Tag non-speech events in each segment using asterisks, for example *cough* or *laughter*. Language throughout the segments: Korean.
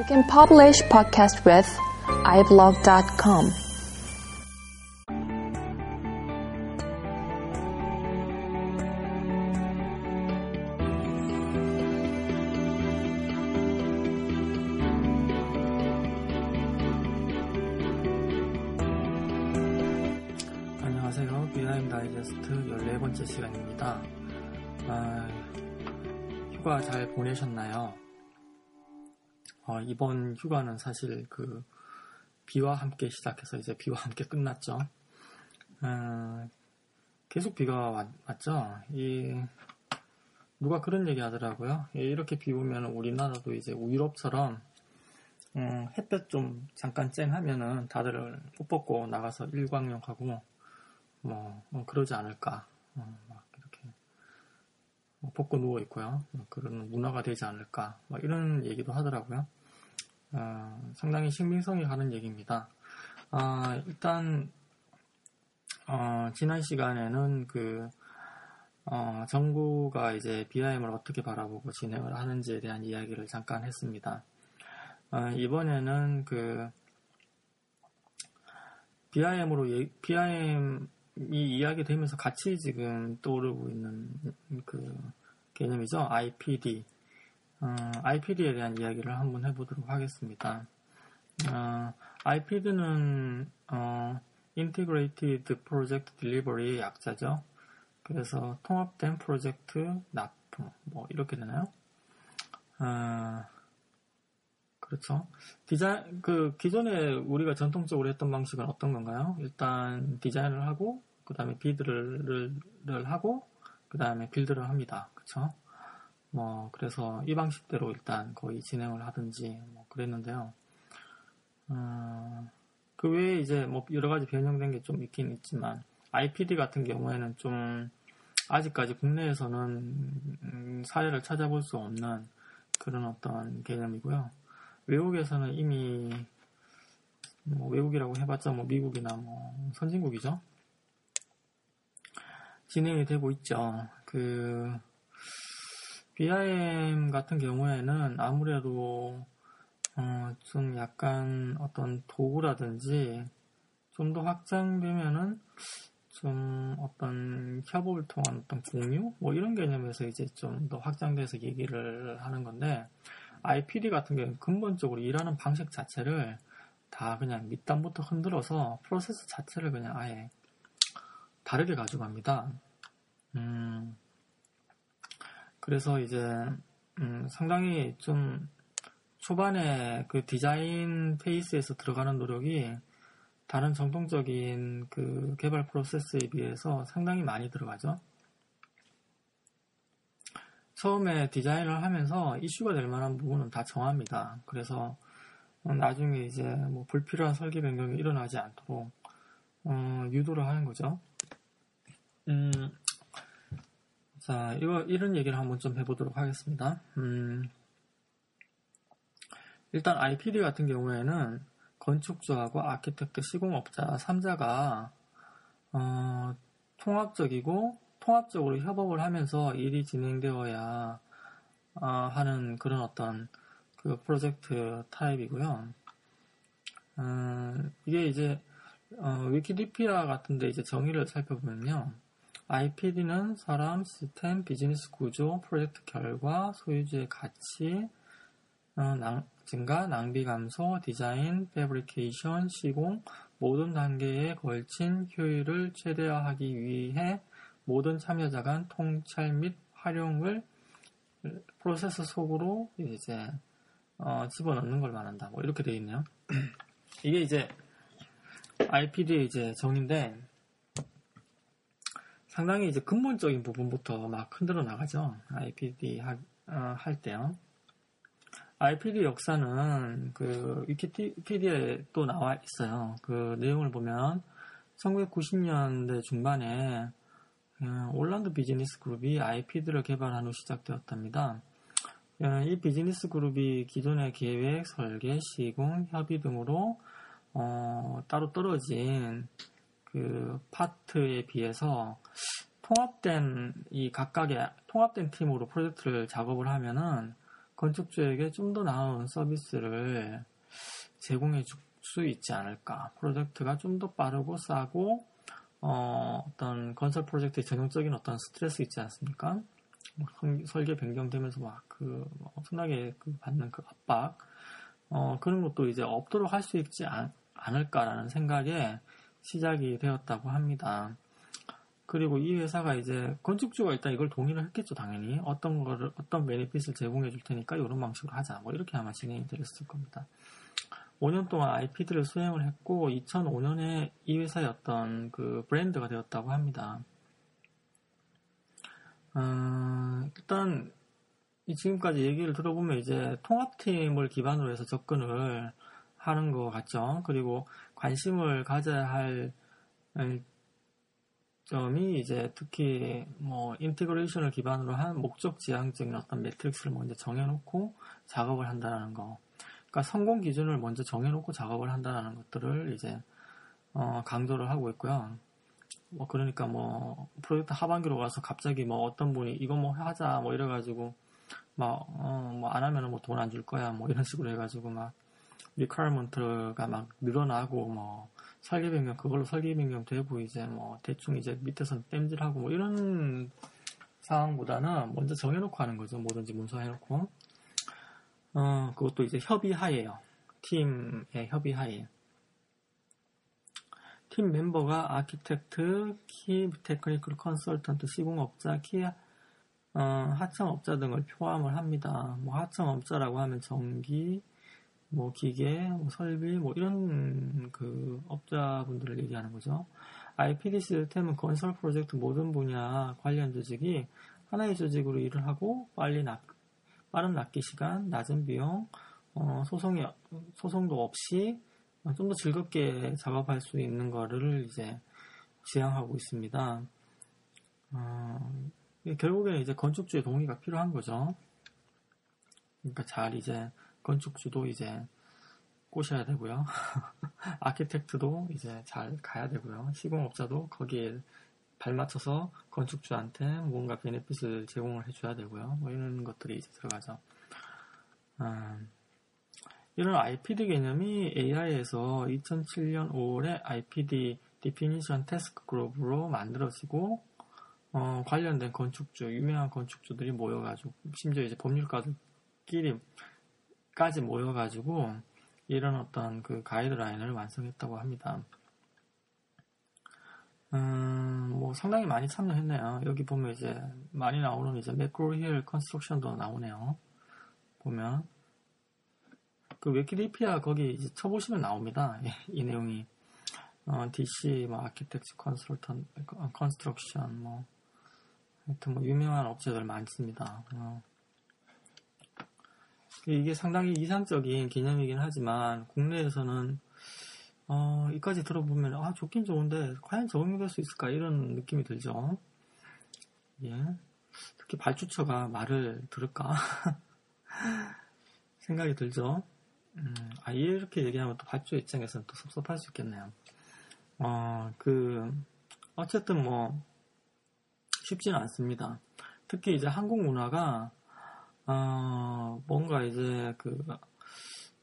You can publish podcast with iblog.com. 안녕하세요. 비하임 다이제스트 14번째 시간입니다. 아, 휴가 잘 보내셨나요? 어, 이번 휴가는 사실 그 비와 함께 시작해서 이제 비와 함께 끝났죠. 어, 계속 비가 왔, 왔죠. 이 누가 그런 얘기 하더라고요. 예, 이렇게 비 오면 우리나라도 이제 유럽처럼 음, 햇볕 좀 잠깐 쨍하면은 다들 옷 벗고 나가서 일광욕하고 뭐, 뭐 그러지 않을까. 어, 막 벗고 누워 있고요. 뭐 그런 문화가 되지 않을까. 막 이런 얘기도 하더라고요. 어, 상당히 신빙성이 가는 얘기입니다. 아, 일단 어, 지난 시간에는 그 어, 정부가 이제 BIM을 어떻게 바라보고 진행을 하는지에 대한 이야기를 잠깐 했습니다. 어, 이번에는 그 BIM으로 BIM 이 이야기 되면서 같이 지금 떠오르고 있는 그 개념이죠. IPD. 어, IPD에 대한 이야기를 한번 해보도록 하겠습니다. 어, IPD는 어, Integrated Project Delivery의 약자죠. 그래서 통합된 프로젝트 납품 뭐 이렇게 되나요? 어, 그렇죠. 디자인 그 기존에 우리가 전통적으로 했던 방식은 어떤 건가요? 일단 디자인을 하고 그 다음에 비드를 하고 그 다음에 빌드를 합니다. 그쵸? 뭐 그래서 이 방식대로 일단 거의 진행을 하든지 뭐 그랬는데요. 어, 그 외에 이제 뭐 여러 가지 변형된 게 좀 있긴 있지만 IPD 같은 경우에는 좀 아직까지 국내에서는 음, 사례를 찾아볼 수 없는 그런 어떤 개념이고요. 외국에서는 이미 뭐 외국이라고 해봤자 뭐 미국이나 뭐 선진국이죠. 진행이 되고 있죠. 그 BIM 같은 경우에는 아무래도 어, 좀 약간 어떤 도구라든지 좀 더 확장되면은 좀 어떤 협업을 통한 어떤 공유 뭐 이런 개념에서 이제 좀 더 확장돼서 얘기를 하는 건데 IPD 같은 경우는 근본적으로 일하는 방식 자체를 다 그냥 밑단부터 흔들어서 프로세스 자체를 그냥 아예 다르게 가져갑니다. 음, 그래서 이제 음, 상당히 좀 초반에 그 디자인 phase에서 들어가는 노력이 다른 정통적인 그 개발 프로세스에 비해서 상당히 많이 들어가죠. 처음에 디자인을 하면서 이슈가 될 만한 부분은 다 정합니다. 그래서 나중에 이제 뭐 불필요한 설계 변경이 일어나지 않도록 어, 유도를 하는 거죠. 음, 자, 이거, 이런 얘기를 한번 좀 해보도록 하겠습니다. 음, 일단 IPD 같은 경우에는 건축주하고 아키텍트 시공업자 3자가, 어, 통합적이고, 통합적으로 협업을 하면서 일이 진행되어야 어, 하는 그런 어떤 그 프로젝트 타입이고요. 어, 이게 이제 어, 위키디피아 같은데 이제 정의를 살펴보면요. IPD는 사람, 시스템, 비즈니스 구조, 프로젝트 결과, 소유주의 가치, 어, 낭, 증가, 낭비 감소, 디자인, 패브리케이션, 시공, 모든 단계에 걸친 효율을 최대화하기 위해 모든 참여자 간 통찰 및 활용을 프로세스 속으로 이제 어, 집어넣는 걸 말한다. 뭐 이렇게 되어 있네요. *clears throat* 이게 이제 IPD의 이제 정의인데 상당히 이제 근본적인 부분부터 막 흔들어 나가죠. IPD 하, 어, 할 때요. IPD 역사는 그 위키피디아에 또 나와 있어요. 그 내용을 보면 1990년대 중반에 어, 올란드 비즈니스 그룹이 IPD를 개발한 후 시작되었답니다. 어, 이 비즈니스 그룹이 기존의 계획, 설계, 시공, 협의 등으로 어, 따로 떨어진 그 파트에 비해서 통합된 이 각각의 통합된 팀으로 프로젝트를 작업을 하면은 건축주에게 좀 더 나은 서비스를 제공해 줄 수 있지 않을까. 프로젝트가 좀 더 빠르고 싸고, 어, 떤 건설 프로젝트의 전형적인 어떤 스트레스 있지 않습니까? 뭐 설계 변경되면서 막 그 엄청나게 그 받는 그 압박, 어, 그런 것도 이제 없도록 할 수 있지 않, 않을까라는 생각에 시작이 되었다고 합니다. 그리고 이 회사가 이제 건축주가 일단 이걸 동의를 했겠죠, 당연히. 어떤 거를, 어떤 베네핏을 제공해 줄 테니까 이런 방식으로 하자. 뭐 이렇게 아마 진행이 되었을 겁니다. 5년 동안 IP들을 수행을 했고 2005년에 이 회사의 어떤 그 브랜드가 되었다고 합니다. 어, 일단 지금까지 얘기를 들어보면 이제 통합팀을 기반으로 해서 접근을 하는 것 같죠. 그리고 관심을 가져야 할 점이 이제 특히 뭐 integration을 기반으로 한 목적 지향적인 어떤 metrics를 먼저 정해놓고 작업을 한다는 거. 그러니까 성공 기준을 먼저 정해놓고 작업을 한다는 것들을 이제 어, 강조를 하고 있고요. 뭐 그러니까 뭐 프로젝트 하반기로 가서 갑자기 뭐 어떤 분이 이거 뭐 하자 뭐 이래가지고 막 어, 뭐 안 하면은 뭐 돈 안 줄 거야 뭐 이런 식으로 해가지고 막 requirement가 막 늘어나고 뭐 설계 변경 그걸로 설계 변경 되고 이제 뭐 대충 이제 밑에서 땜질하고 뭐 이런 상황보다는 먼저 정해놓고 하는 거죠 뭐든지 문서화해놓고 어, 그것도 이제 협의하에요. 팀의 협의하에. 팀 멤버가 architect, key technical consultant, 시공업자, 키 어, 하청업자 등을 포함을 합니다. 뭐 하청업자라고 하면 전기, 뭐 기계, 뭐 설비, 뭐 이런 그 업자분들을 얘기하는 거죠. IPD 시스템은 건설 프로젝트 모든 분야 관련 조직이 하나의 조직으로 일을 하고 빨리 납, 빠른 납기 시간, 낮은 비용, 어, 소송이, 소송도 없이 좀 더 즐겁게 작업할 수 있는 거를 이제 지향하고 있습니다. 어, 결국에는 이제 건축주의 동의가 필요한 거죠. 그러니까 잘 이제 건축주도 이제 꼬셔야 되고요. *laughs* 아키텍트도 이제 잘 가야 되고요. 시공업자도 거기에 발맞춰서 건축주한테 뭔가 베네핏을 제공을 해줘야 되고요. 뭐 이런 것들이 이제 들어가죠. 음, 이런 IPD 개념이 AI에서 2007년 5월에 IPD Definition Task Group로 만들어지고 어, 관련된 건축주, 유명한 건축주들이 모여가지고 심지어 이제 법률가들끼리까지 모여가지고 이런 어떤 그 가이드라인을 완성했다고 합니다. 음, 뭐 상당히 많이 참여했네요. 여기 보면 이제 많이 나오는 이제 매크로힐 컨스트럭션도 나오네요. 보면 그 위키디피아 거기 이제 쳐보시면 나옵니다. *laughs* 이 내용이 어, DC 뭐 architect construction construction 뭐 하여튼 뭐 유명한 업체들 많습니다. 어. 이게 상당히 이상적인 개념이긴 하지만 국내에서는 어, 이까지 들어보면, 아, 좋긴 좋은데, 과연 적용될 수 있을까? 이런 느낌이 들죠. 예. 특히 발주처가 말을 들을까? *laughs* 생각이 들죠. 음, 아, 이렇게 얘기하면 또 발주처 입장에서는 또 섭섭할 수 있겠네요. 어, 그, 어쨌든 뭐, 쉽지는 않습니다. 특히 이제 한국 문화가, 어, 뭔가 이제 그,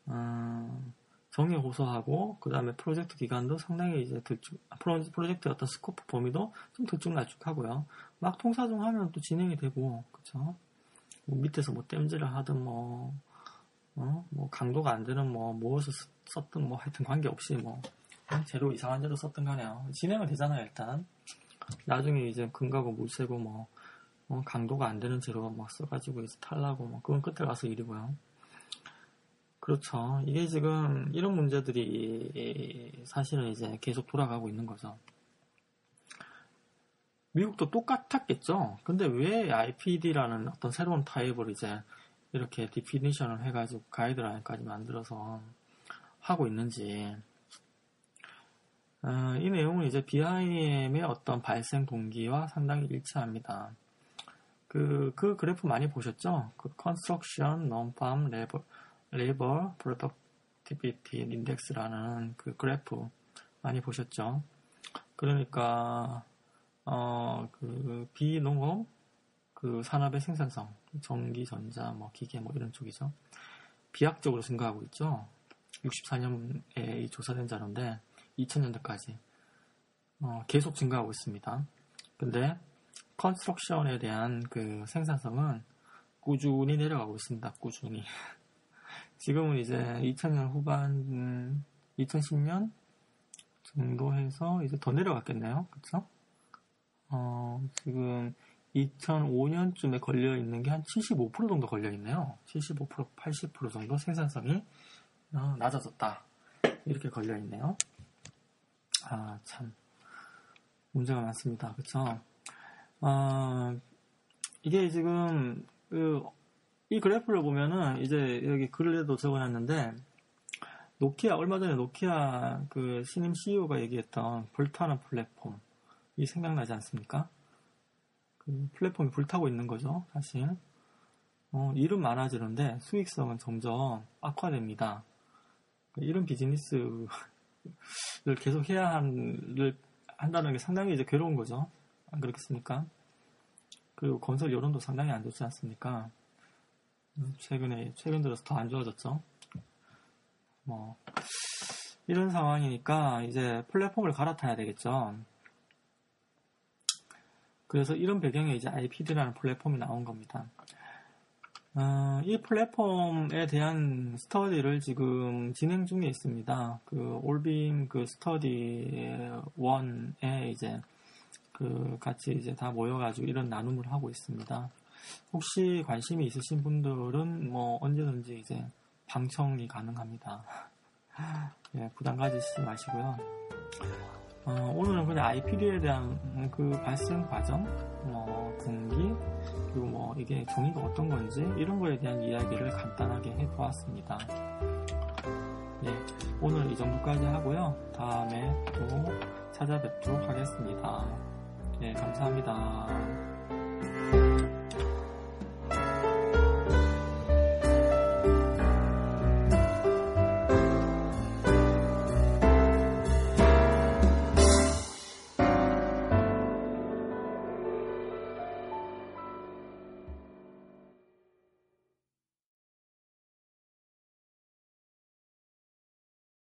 어, 정에 호소하고 그 다음에 프로젝트 기간도 상당히 이제 들쭉 프로젝트의 어떤 스코프 범위도 좀 들쭉날쭉하고요. 막 통사정 하면 또 진행이 되고 그쵸? 뭐 밑에서 뭐 땜질을 하든 뭐, 어? 뭐 강도가 안 되는 뭐 무엇을 썼든 뭐 하여튼 관계없이 뭐 재료 이상한 재료 썼든 간에요. 진행은 되잖아요 일단. 나중에 이제 금가고 물세고 뭐 어, 강도가 안 되는 재료가 막 써가지고 이제 탈라고 뭐 그건 끝에 가서 일이고요. 그렇죠. 이게 지금 이런 문제들이 사실은 이제 계속 돌아가고 있는 거죠. 미국도 똑같았겠죠. 근데 왜 IPD라는 어떤 새로운 타입을 이제 이렇게 definition을 해가지고 가이드라인까지 만들어서 하고 있는지. 어, 이 내용은 이제 BIM의 어떤 발생 동기와 상당히 일치합니다. 그, 그 그래프 많이 보셨죠? 그 Construction Non-Farm Level Labor Productivity Index라는 그 그래프 많이 보셨죠? 그러니까 어, 그 비농업 그 산업의 생산성, 전기, 전자, 뭐 기계 뭐 이런 쪽이죠. 비약적으로 증가하고 있죠. 64년에 조사된 자료인데 2000년대까지 어, 계속 증가하고 있습니다. 근데 construction에 대한 그 생산성은 꾸준히 내려가고 있습니다. 꾸준히. *laughs* 지금은 이제 2000년 후반, 2010년 정도 해서 이제 더 내려갔겠네요. 그쵸? 어, 지금 2005년쯤에 걸려 있는 게 한 75% 정도 걸려 있네요. 75% 80% 정도 생산성이 어, 낮아졌다. 이렇게 걸려 있네요. 아, 참. 문제가 많습니다. 그쵸? 어, 이게 지금, 그, 이 그래프를 보면은, 이제 여기 글에도 적어놨는데, 노키아, 얼마 전에 노키아 그 신임 CEO가 얘기했던 불타는 플랫폼. 이 생각나지 않습니까? 그 플랫폼이 불타고 있는 거죠, 사실. 어, 일은 많아지는데 수익성은 점점 악화됩니다. 그 이런 비즈니스를 계속 해야 한, 한다는 게 상당히 이제 괴로운 거죠. 안 그렇겠습니까? 그리고 건설 여론도 상당히 안 좋지 않습니까? 음, 최근에, 최근 들어서 더 안 좋아졌죠. 뭐, 이런 상황이니까 이제 플랫폼을 갈아타야 되겠죠. 그래서 이런 배경에 이제 IPD라는 플랫폼이 나온 겁니다. 어, 이 플랫폼에 대한 스터디를 지금 진행 중에 있습니다. 그 올빔 그 스터디 1에 이제 그 같이 이제 다 모여가지고 이런 나눔을 하고 있습니다. 혹시 관심이 있으신 분들은 뭐 언제든지 이제 방청이 가능합니다. 예, 부담 가지시지 마시고요. 어, 오늘은 그냥 IPD에 대한 그 발생 과정, 뭐 동기, 그리고 뭐 이게 종이가 어떤 건지 이런 거에 대한 이야기를 간단하게 해보았습니다. 예, 오늘 이 정도까지 하고요. 다음에 또 찾아뵙도록 하겠습니다. 예, 감사합니다.